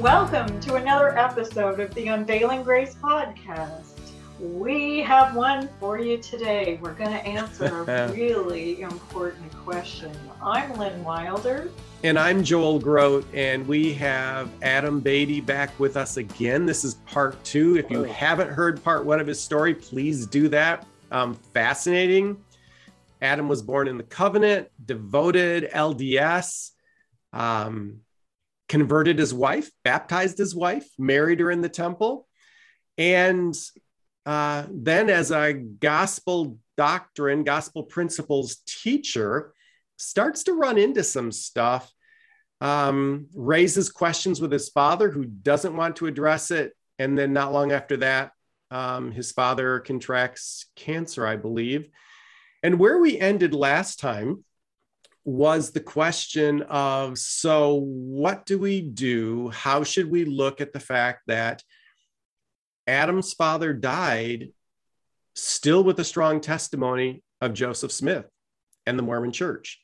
Welcome to another episode of the Unveiling Grace podcast. We have one for you today. We're going to answer a really important question. I'm Lynn Wilder. And I'm Joel Groat, and we have Adam Beatty back with us again. This is part two. If you haven't heard part one of his story, please do that. Um, fascinating. Adam was born in the covenant, devoted LDS. Um, converted his wife, baptized his wife, married her in the temple. And uh, then, as a gospel doctrine, gospel principles teacher, starts to run into some stuff, um, raises questions with his father, who doesn't want to address it. And then, not long after that, um, his father contracts cancer, I believe. And where we ended last time was the question of so what do we do? How should we look at the fact that adam's father died still with a strong testimony of joseph smith and the mormon church?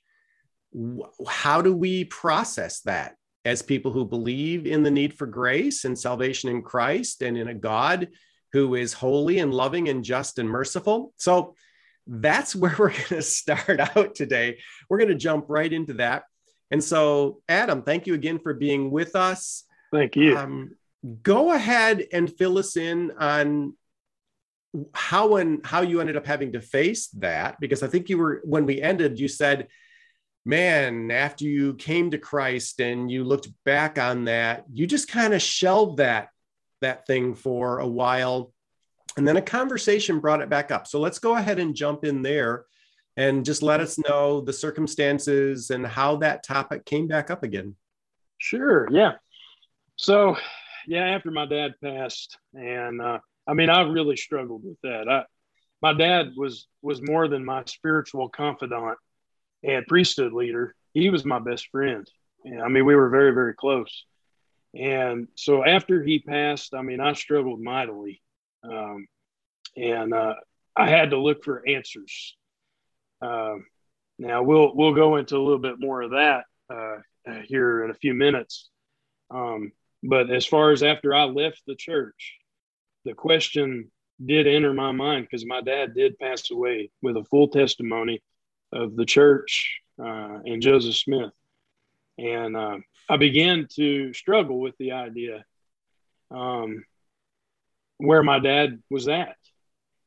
How do we process that as people who believe in the need for grace and salvation in christ and in a god who is holy and loving and just and merciful? So that's where we're going to start out today. We're going to jump right into that. And so, Adam, thank you again for being with us. Thank you. Um, go ahead and fill us in on how and how you ended up having to face that because I think you were when we ended you said man after you came to Christ and you looked back on that you just kind of shelved that that thing for a while and then a conversation brought it back up. So let's go ahead and jump in there and just let us know the circumstances and how that topic came back up again. Sure. Yeah. So, yeah, after my dad passed, and uh, I mean, I really struggled with that. I, my dad was was more than my spiritual confidant and priesthood leader. He was my best friend. And, I mean, we were very, very close. And so after he passed, I mean, I struggled mightily um, and uh, I had to look for answers. Uh, now we'll we'll go into a little bit more of that uh, here in a few minutes. Um, but as far as after I left the church, the question did enter my mind because my dad did pass away with a full testimony of the church uh, and Joseph Smith, and uh, I began to struggle with the idea. Um, where my dad was at.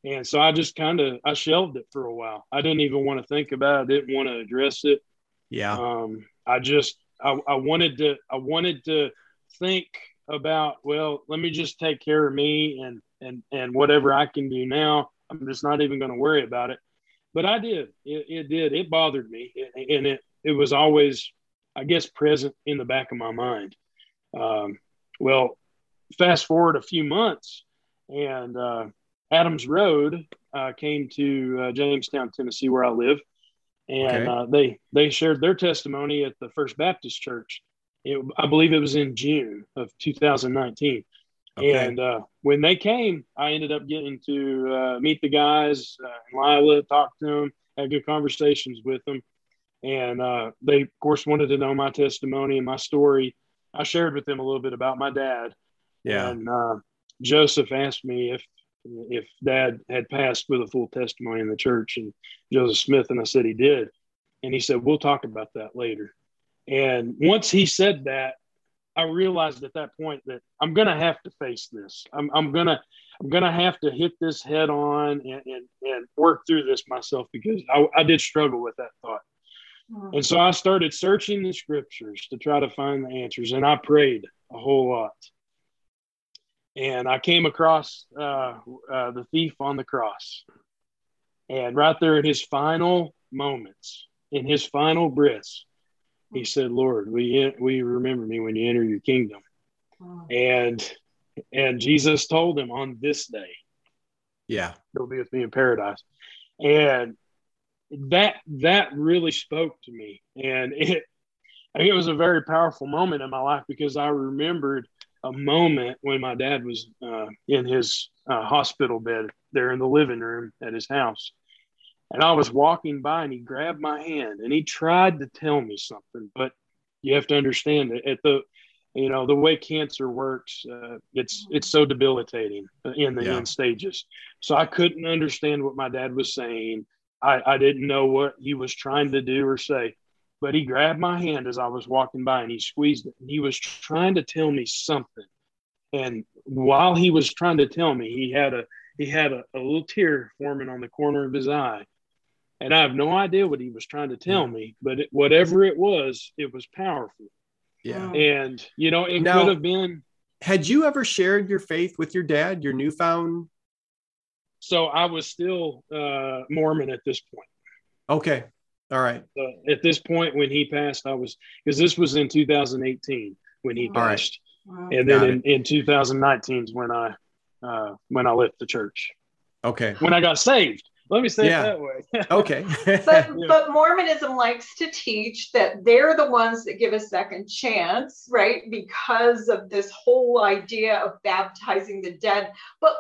And so I just kind of I shelved it for a while. I didn't even want to think about it. I didn't want to address it. Yeah. Um, I just I, I wanted to I wanted to think about well, let me just take care of me and and and whatever I can do now. I'm just not even going to worry about it. But I did. It, it did. It bothered me, and it it was always, I guess, present in the back of my mind. Um, well, fast forward a few months, and uh, Adams Road uh, came to uh, Jamestown, Tennessee, where I live, and okay. Uh, they they shared their testimony at the First Baptist Church. It, I believe it was in June of 2019. Okay. And uh, when they came, I ended up getting to uh, meet the guys, and Lila, talk to them, had good conversations with them, and they, of course, wanted to know my testimony and my story. I shared with them a little bit about my dad. Yeah. And Joseph asked me if if Dad had passed with a full testimony in the church, and Joseph Smith, and I said he did, and he said we'll talk about that later. And once he said that, I realized at that point that I'm going to have to face this. I'm, I'm going to I'm going to have to hit this head on and, and, and work through this myself because I, I did struggle with that thought. Mm-hmm. And so I started searching the scriptures to try to find the answers, and I prayed a whole lot and I came across uh, uh, the thief on the cross. And right there in his final moments, in his final breaths, he said, "Lord, we we remember me when you enter your kingdom." Oh. And and Jesus told him on this day, Yeah. "You'll be with me in paradise." And that that really spoke to me, and it I mean, it was a very powerful moment in my life because I remembered a moment when my dad was uh, in his uh, hospital bed there in the living room at his house. And I was walking by and he grabbed my hand and he tried to tell me something, but you have to understand that at the, you know, the way cancer works, uh, it's, it's so debilitating in the Yeah. end stages. So I couldn't understand what my dad was saying. I, I didn't know what he was trying to do or say but he grabbed my hand as I was walking by and he squeezed it. And he was trying to tell me something. And while he was trying to tell me, he had a he had a, a little tear forming on the corner of his eye. And I have no idea what he was trying to tell me, but it, whatever it was, it was powerful. Yeah. And you know, it Now- could have been Had you ever shared your faith with your dad, your newfound? so I was still uh, Mormon at this point. Okay. All right. Uh, at this point, when he passed, I was because this was in 2018 when he All right. passed. Wow. and then Got in, in 2019 is when I uh, when I left the church Okay. when I got saved. Let me say Yeah. it that way. Okay. but Yeah. but Mormonism likes to teach that they're the ones that give a second chance, right? Because of this whole idea of baptizing the dead. But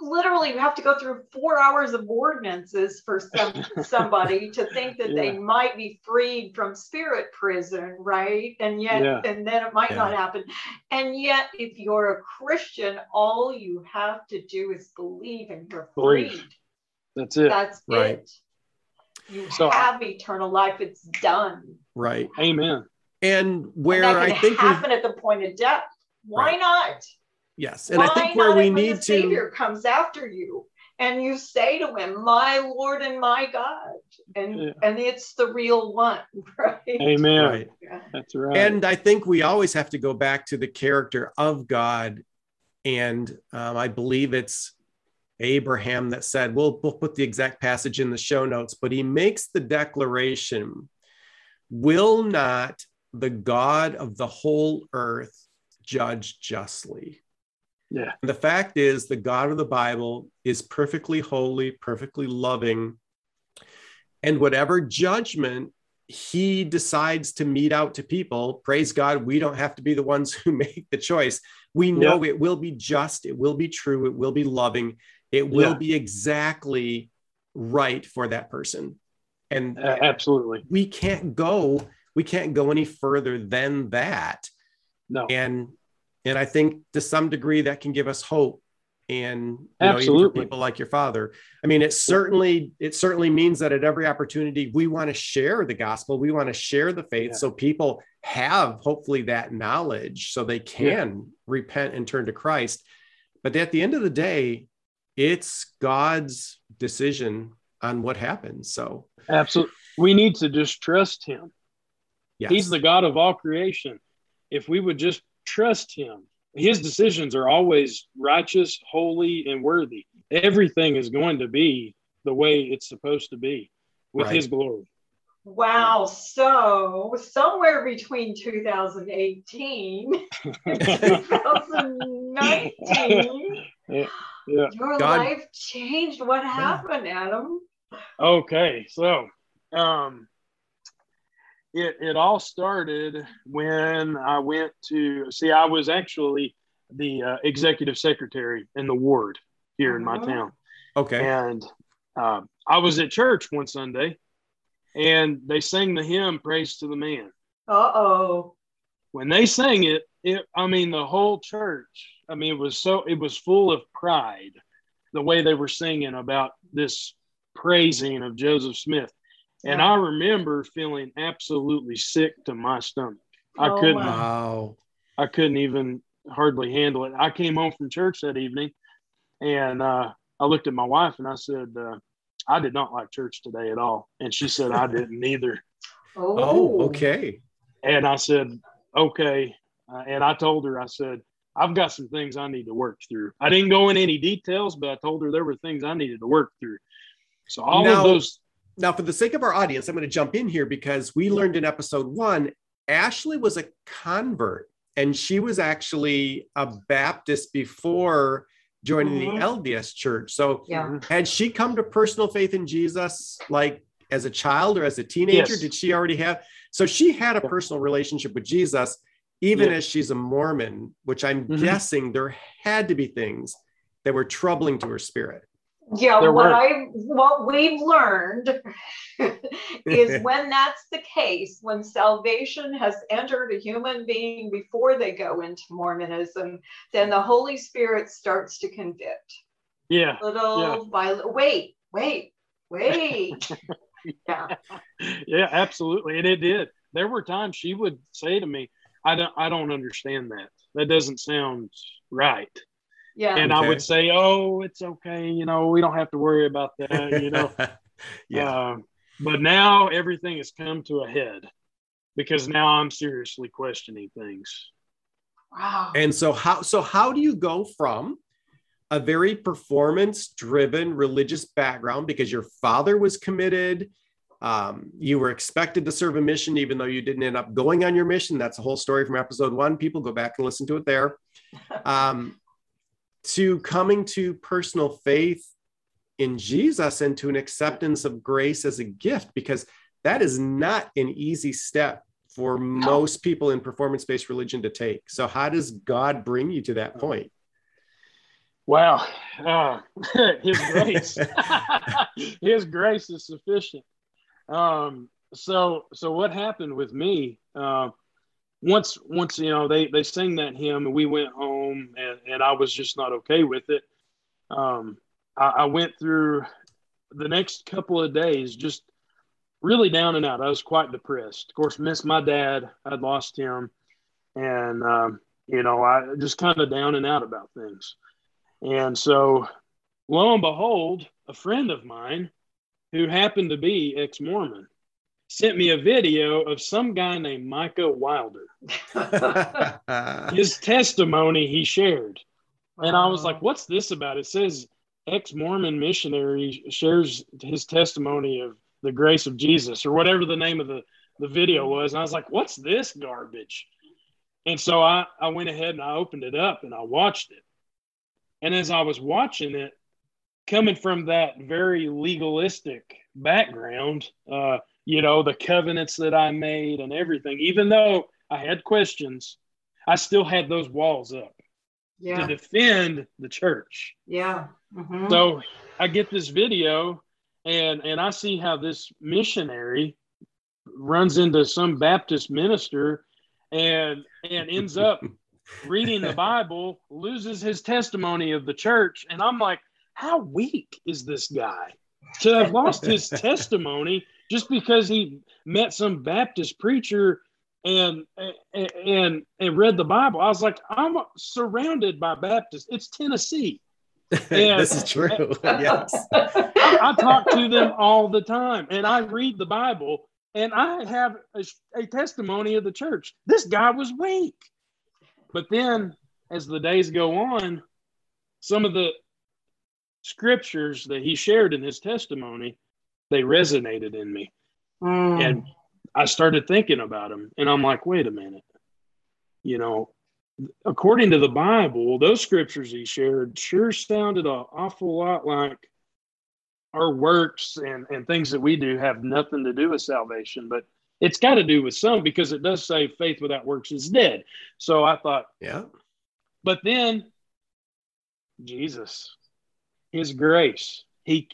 literally, you have to go through four hours of ordinances for some somebody to think that they might be freed from spirit prison, right? And yet, Yeah. and then it might Yeah. not happen. And yet, if you're a Christian, all you have to do is believe, and you're Believe. freed. That's it. That's Right. it. You So- have eternal life. It's done. right. Amen. And where and that I can think we, happen at the point of death. Why Right. not? Yes, and Why I think where we when need the to Savior comes after you and you say to him, "My Lord and my God," and Yeah. and it's the real one, right? Amen. right. Yeah. That's right. And I think we always have to go back to the character of God. And um, I believe it's Abraham that said, we'll, we'll put the exact passage in the show notes, but he makes the declaration Will not the God of the whole earth judge justly? Yeah. And the fact is, the God of the Bible is perfectly holy, perfectly loving. And whatever judgment he decides to mete out to people, praise God, we don't have to be the ones who make the choice. We know it will be just, it will be true, it will be loving, it will Yeah. be exactly right for that person. And A- absolutely. we can't go, we can't go any further than that No. and and i think to some degree that can give us hope and you know, even for Absolutely. people like your father i mean it certainly it certainly means that at every opportunity we want to share the gospel we want to share the faith Yeah. so people have hopefully that knowledge so they can repent and turn to christ but at the end of the day it's god's decision on what happens so Absolutely. We need to just trust him. yes He's the God of all creation. If we would just trust him, his decisions are always righteous, holy, and worthy. Everything is going to be the way it's supposed to be with Right. his glory. Wow. So somewhere between 2018 and 2019, Yeah. your God- life changed. What happened, Adam? Okay, so um, it it all started when I went to see. I was actually the uh, executive secretary in the ward here in my Uh-huh. town, okay and uh, I was at church one Sunday, and they sang the hymn "Praise to the Man." Uh oh. When they sang it, it I mean the whole church. I mean it was so it was full of pride, the way they were singing about this praising of Joseph Smith. And I remember feeling absolutely sick to my stomach. I Oh, couldn't wow. wow I couldn't even hardly handle it. I came home from church that evening and uh, I looked at my wife and I said, uh, I did not like church today at all. And she said, I didn't either. Oh, oh okay And I said, okay. Uh, and I told her, I said, I've got some things I need to work through. I didn't go in any details, but I told her there were things I needed to work through. So all Now- of those, Now, for the sake of our audience, I'm going to jump in here because we learned in episode one Ashley was a convert and she was actually a Baptist before joining Mhm. the LDS church. So Yeah. had she come to personal faith in Jesus like as a child or as a teenager? Yes. Did she already have? So she had a personal relationship with Jesus, even Yeah. as she's a Mormon, which I'm Mhm. guessing there had to be things that were troubling to her spirit. Yeah, There what were. I what we've learned is when that's the case, when salvation has entered a human being before they go into Mormonism, then the Holy Spirit starts to convict. Yeah. Little Yeah. by wait, wait, wait. yeah. yeah, absolutely. And it did. There were times she would say to me, I don't I don't understand that. That doesn't sound right. Yeah. And I would say, Oh, it's okay, you know, we don't have to worry about that, you know. yeah. Um, but now everything has come to a head because now I'm seriously questioning things. wow. And so how so how do you go from a very performance driven religious background because your father was committed um, you were expected to serve a mission even though you didn't end up going on your mission that's a whole story from episode one people go back and listen to it there um, to coming to personal faith in jesus and to an acceptance of grace as a gift because that is not an easy step for most people in performance based religion to take. So, how does God bring you to that point? Wow. Uh, his grace. his grace is sufficient. Um, so so what happened with me? Uh, once once you know they they sang that hymn and we went home and, and I was just not okay with it. Um, I, I went through the next couple of days just really down and out. I was quite depressed. Of course, missed my dad. I'd lost him, and um, you know I just kind of down and out about things. And so, lo and behold, a friend of mine who happened to be ex Mormon sent me a video of some guy named Micah Wilder. His testimony he shared. And I was like, what's this about? It says ex Mormon missionary shares his testimony of the grace of Jesus or whatever the name of the, the video was. And I was like, what's this garbage? And so I, I went ahead and I opened it up and I watched it. And as I was watching it, coming from that very legalistic background, uh, you know, the covenants that I made and everything, even though I had questions, I still had those walls up yeah. to defend the church. Yeah. Mhm. So I get this video and and I see how this missionary runs into some Baptist minister and and ends up reading the Bible, loses his testimony of the church, and I'm like, how weak is this guy to have lost his testimony just because he met some Baptist preacher and and and, read the Bible? I was like, I'm surrounded by Baptists. It's Tennessee. this is true. yes. I talk to them all the time and I read the Bible and I have a, a, testimony of the church. This guy was weak. But then as the days go on, some of the scriptures that he shared in his testimony, they resonated in me. Mm. And I started thinking about him and I'm like, wait a minute. You know, according to the Bible, those scriptures he shared sure sounded an awful lot like our works and, and things that we do have nothing to do with salvation, but it's got to do with some because it does say faith without works is dead. So I thought, yeah. But then Jesus, his grace, he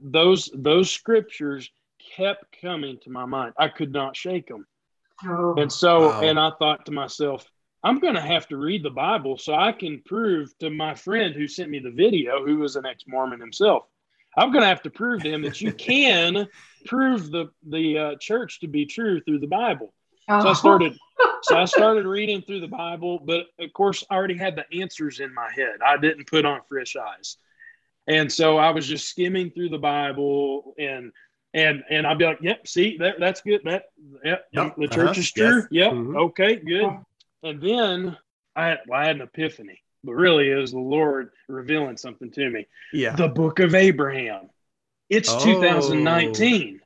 those those scriptures kept coming to my mind. I could not shake them. Oh. And so, Wow. and I thought to myself, I'm going to have to read the Bible so I can prove to my friend who sent me the video, who was an ex Mormon himself, I'm going to have to prove to him that you can prove the the uh, church to be true through the Bible. So I Oh. started, so I started reading through the Bible, but of course, I already had the answers in my head. I didn't put on fresh eyes, and so I was just skimming through the Bible and. And and I'd be like, yep, see that that's good. That yep, Yep, the church uh-huh, is true. yes, Yep, mhm. okay, good. And then I had, well, I had an epiphany, but really it was the Lord revealing something to me. Yeah. The book of Abraham. It's Oh. 2019.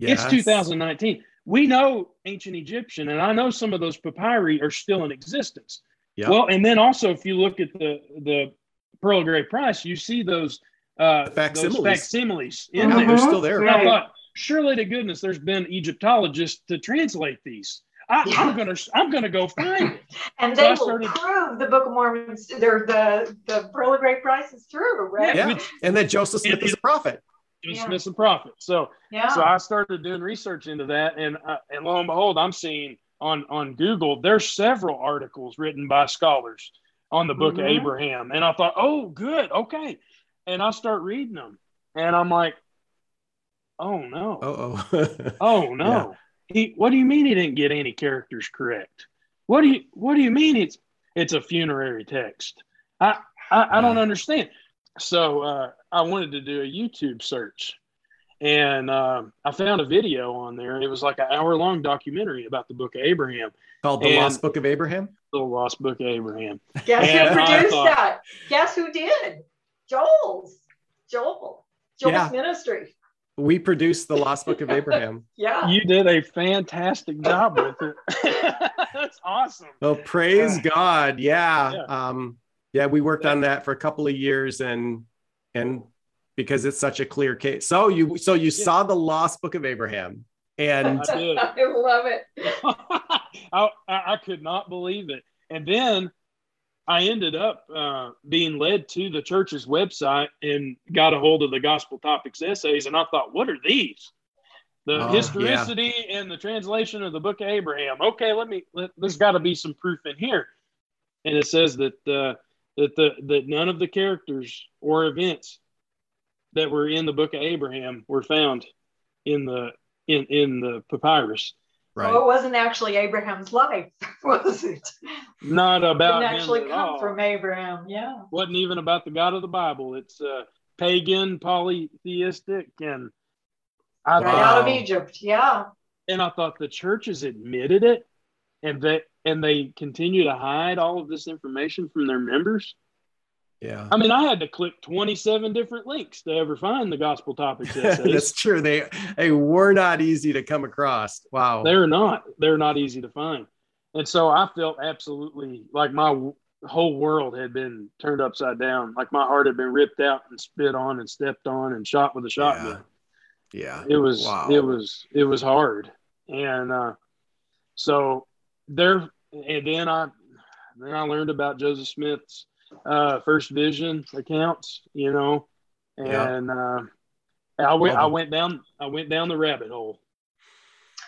It's 2019. we know ancient Egyptian, and I know some of those papyri are still in existence. Yep. Well, and then also if you look at the the Pearl of Great Price, you see those uh those Facsimiles. facsimiles in Yeah, there. they're still there. And I thought, surely to goodness, there's been Egyptologists to translate these. I, Yeah. I'm gonna I'm gonna go find it. And So they I will started- prove the Book of Mormon's they're the, the Pearl of Great Price is true, right? Yeah. Which- And that Joseph Smith is a prophet. Joseph Yeah. Smith's a prophet. So Yeah. so I started doing research into that, and uh, and lo and behold, I'm seeing on on Google there's several articles written by scholars on the Book Mhm. of Abraham, and I thought, oh, good, okay, and I start reading them, and I'm like, oh no, Oh, oh. oh no, he, what do you mean he didn't get any characters correct? What do you what do you mean it's it's a funerary text? I I, I don't understand. So uh, I wanted to do a YouTube search, and um, I found a video on there. It was like an hour long documentary about the Book of Abraham, Called the And- Lost Book of Abraham. the Lost Book of Abraham. Guess And who produced thought- that? Guess who did? Joel's. Joel. Joel's Yeah. ministry. We produced the Lost Book of Abraham. Yeah. You did a fantastic job with it. That's awesome. Oh, praise God. Yeah. Yeah. Um, yeah, we worked on that for a couple of years and and because it's such a clear case. So you so you saw the Lost Book of Abraham. And I did. I love it. I, I I could not believe it. And then I ended up uh, being led to the church's website and got a hold of the gospel topics essays. And I thought, what are these? The Oh, historicity and the translation of the book of Abraham. Okay, let me, let, there's got to be some proof in here. And it says that, uh, that, the, that none of the characters or events that were in the book of Abraham were found in the, in, in the papyrus. right. Well, it wasn't actually Abraham's life, was it? Not about didn't him actually at come all. from Abraham. Yeah. wasn't even about the God of the Bible. It's uh, pagan, polytheistic, and I Right Wow. out of Egypt. Yeah. and I thought the churches admitted it, and they and they continue to hide all of this information from their members. Yeah. I mean, I had to click twenty seven different links to ever find the gospel topics That's true. They they were not easy to come across. Wow. they're not. They're not easy to find, and so I felt absolutely like my whole world had been turned upside down. Like my heart had been ripped out and spit on and stepped on and shot with a shotgun. yeah. it was Wow. it was it was hard and uh so there and then i then i learned about joseph smith's uh first vision accounts you know Yeah. and uh i went i went down i went down the rabbit hole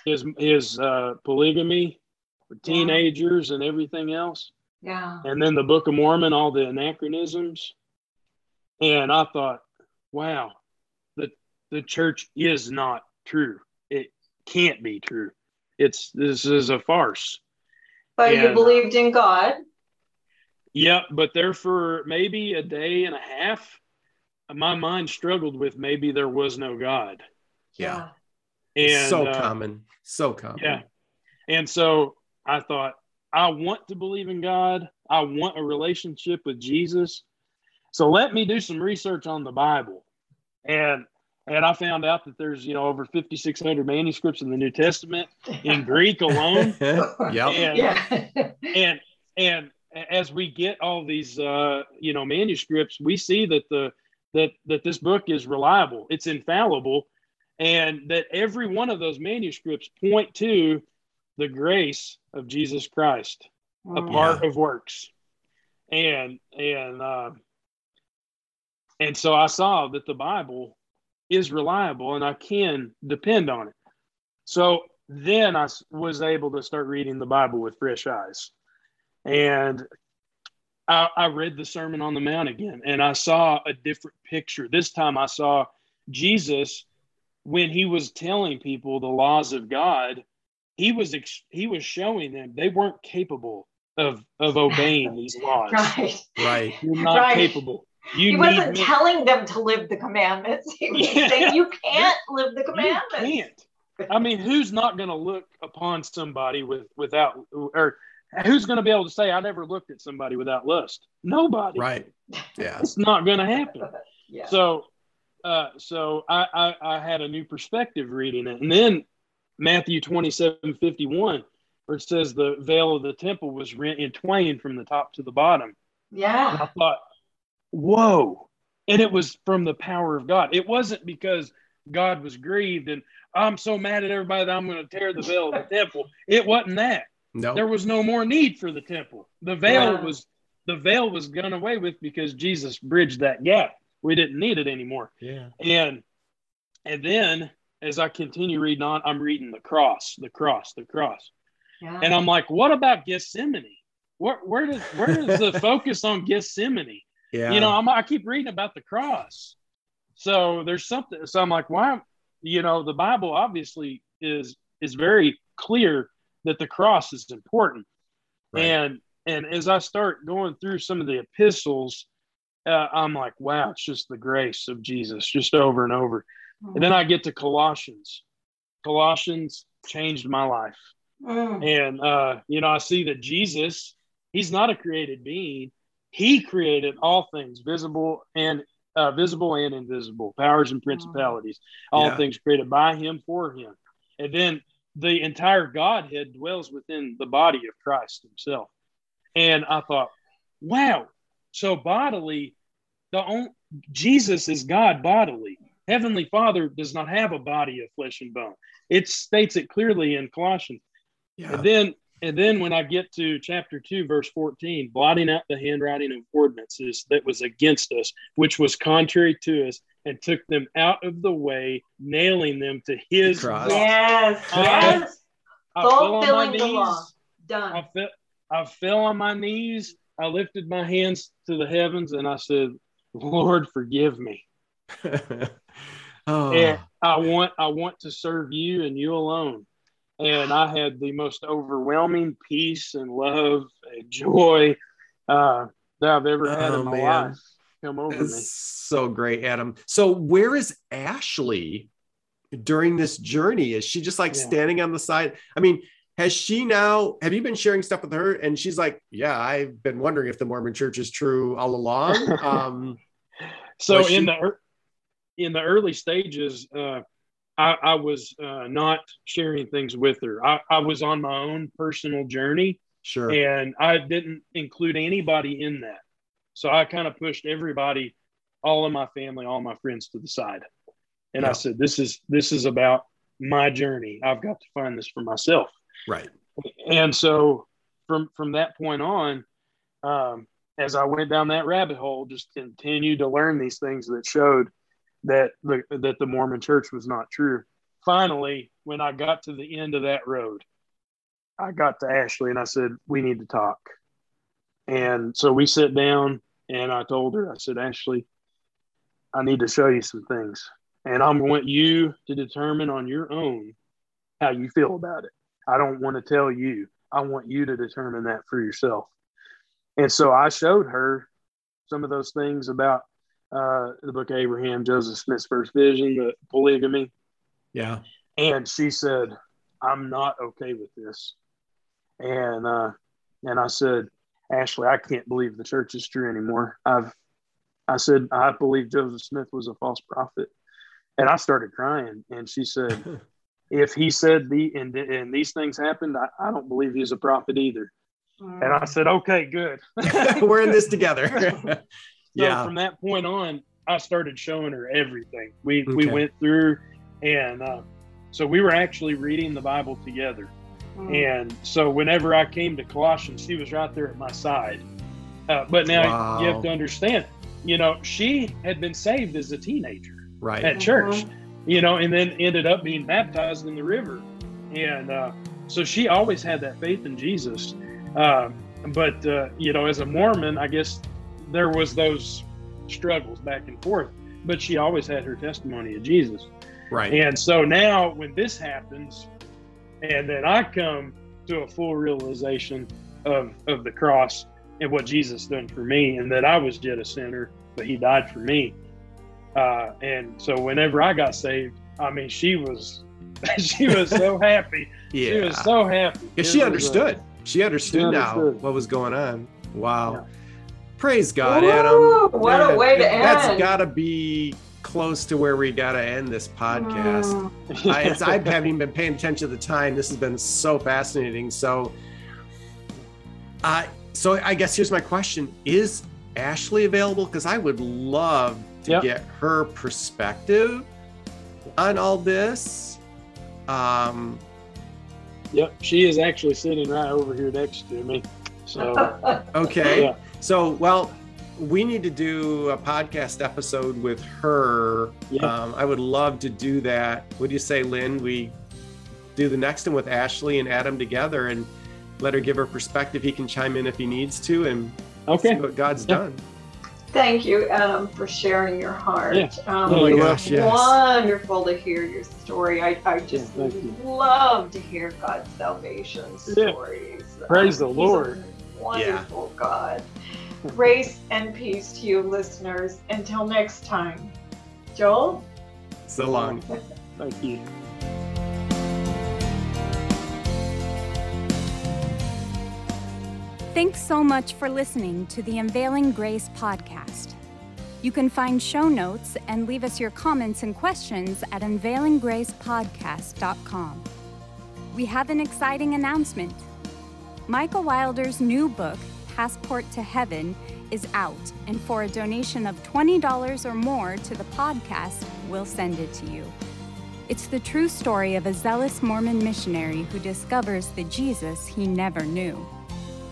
his his uh polygamy with Yeah. teenagers and everything else Yeah. and then the Book of Mormon, all the anachronisms. And I thought, wow, the the church is not true. It can't be true. It's this is a farce. But you believed in God. Yep, but there for maybe a day and a half, my mind struggled with maybe there was no God. Yeah. And so uh, common. So common. Yeah. And so I thought, I want to believe in God. I want a relationship with Jesus. So let me do some research on the Bible. And and I found out that there's, you know, over 5,600 manuscripts in the New Testament in Greek alone. yep. And, Yeah. and and as we get all these uh, you know manuscripts we see that the that that this book is reliable it's infallible and that every one of those manuscripts point to the grace of jesus christ Mm. apart of works. And and uh, and so i saw that the bible is reliable and i can depend on it. So then I was able to start reading the bible with fresh eyes and I, I read the sermon on the mount again and i saw a different picture this time i saw jesus when he was telling people the laws of god he was ex- he was showing them they weren't capable of of obeying these laws Right. Right. you're not Right. capable you he wasn't me- telling them to live the commandments. He was Yeah. saying you can't live the you commandments. can't i mean who's not going to look upon somebody with without or who's going to be able to say i never looked at somebody without lust nobody Right. Yeah. it's not going to happen Yeah. So, uh, so I, I I had a new perspective reading it, and then Matthew 27 51, where it says the veil of the temple was rent in twain from the top to the bottom. Yeah. And I thought, whoa. And it was from the power of God. It wasn't because God was grieved and I'm so mad at everybody that I'm going to tear the veil of the temple. It wasn't that. No. There was no more need for the temple. The veil Yeah. was the veil was done away with because Jesus bridged that gap. We didn't need it anymore. Yeah. And and then as I continue reading on, I'm reading the cross, the cross, the cross. Yeah. And I'm like, what about Gethsemane? Where where does where does the focus on Gethsemane? Yeah. You know, I'm, I keep reading about the cross. So there's something. So I'm like, why? You know, the Bible obviously is is very clear that the cross is important. Right. And and as I start going through some of the epistles, uh, I'm like, wow, it's just the grace of Jesus, just over and over. And then I get to Colossians. Colossians changed my life. Mm. And uh, you know, I see that Jesus, he's not a created being. He created all things, visible and uh, visible and invisible, powers and principalities, all Yeah. things created by him for him. And then the entire Godhead dwells within the body of Christ himself. And I thought, wow, so bodily, the on, Jesus is God bodily. Heavenly Father does not have a body of flesh and bone. It states it clearly in Colossians. Yeah. And then and then when I get to chapter 2 verse 14, blotting out the handwriting of ordinances that was against us, which was contrary to us, and took them out of the way, nailing them to his cross. Yes. Yes. I fell on my Fulfilling the knees. law. I Done. fell, I fell on my knees. I lifted my hands to the heavens and I said, Lord, forgive me. oh. And I want I want to serve you and you alone. And I had the most overwhelming peace and love and joy uh, that I've ever had Oh, in my man. life come over me. So great, Adam. So where is Ashley during this journey? Is she just like Yeah. standing on the side? I mean, has she now have you been sharing stuff with her? And she's like, Yeah, I've been wondering if the Mormon church is true all along. Um So Was she- in the in the early stages, uh, I, I was uh, not sharing things with her. I, I was on my own personal journey, sure. and I didn't include anybody in that. So I kind of pushed everybody, all of my family, all my friends to the side, and Yeah. I said, "This is this is about my journey. I've got to find this for myself." right. and so from from that point on um, as i went down that rabbit hole just continued to learn these things that showed that the that the mormon church was not true finally when i got to the end of that road i got to ashley and i said we need to talk and so we sat down and i told her i said ashley i need to show you some things and i want you to determine on your own how you feel about it I don't want to tell you. I want you to determine that for yourself. And so I showed her some of those things about uh, the book of Abraham, Joseph Smith's first vision, the polygamy. Yeah. And she said, I'm not okay with this. And uh, and I said, Ashley, I can't believe the church is true anymore. I've I said, I believe Joseph Smith was a false prophet. And I started crying. And she said, if he said the and, and these things happened, I, I don't believe he's a prophet either. And I said, okay, good. We're in this together. So yeah. from that point on, I started showing her everything. We we went through, and uh, so we were actually reading the Bible together. Mm. And so whenever I came to Colossians, she was right there at my side. Uh, but now you have to understand, you know, she had been saved as a teenager right. at church, you know, and then ended up being baptized in the river. And uh, so she always had that faith in Jesus. Uh, but, uh, you know, as a Mormon, I guess there was those struggles back and forth, but she always had her testimony of Jesus. right. And so now when this happens, and then I come to a full realization of, of the cross and what Jesus done for me, and that I was yet a sinner, but he died for me. Uh, and so whenever I got saved, I mean, she was, she was so happy. yeah. She was so happy. Because It she uh, understood. She understood now understood. what was going on. Wow. Yeah. Praise God, Woo! Adam. What a way to That's end. That's got to be close to where we got to end this podcast. Mm. I, it's, I haven't even been paying attention to the time. This has been so fascinating. So, uh, so I guess here's my question: Is Ashley available? Because I would love to Yep. get her perspective on all this. Um, Yep, she is actually sitting right over here next to me. So okay. Yeah. So, well, we need to do a podcast episode with her. Yeah. Um, I would love to do that. What do you say, Lynn? We do the next one with Ashley and Adam together and let her give her perspective. He can chime in if he needs to and okay, see what God's Yeah. done. Thank you, Adam, for sharing your heart. Yeah. Um, Oh my it was gosh, yes. Wonderful to hear your story. I, I just Yeah, love to hear God's salvation Yeah. stories. Praise the he's a Lord. Wonderful God. Grace and peace to you, listeners. Until next time. Joel? So long. thank you. Thanks so much for listening to the Unveiling Grace podcast. You can find show notes and leave us your comments and questions at unveilinggracepodcast.com. We have an exciting announcement. Micah Wilder's new book, Passport to Heaven, is out, and for a donation of $20 or more to the podcast, we'll send it to you. It's the true story of a zealous Mormon missionary who discovers the Jesus he never knew.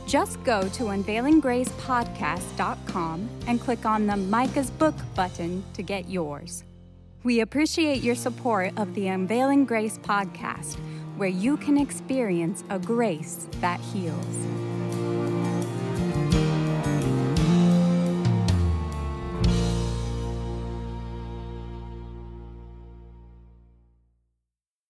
Just go to unveilinggracepodcast.com and click on the Micah's Book button to get yours. We appreciate your support of the Unveiling Grace podcast, where you can experience a grace that heals.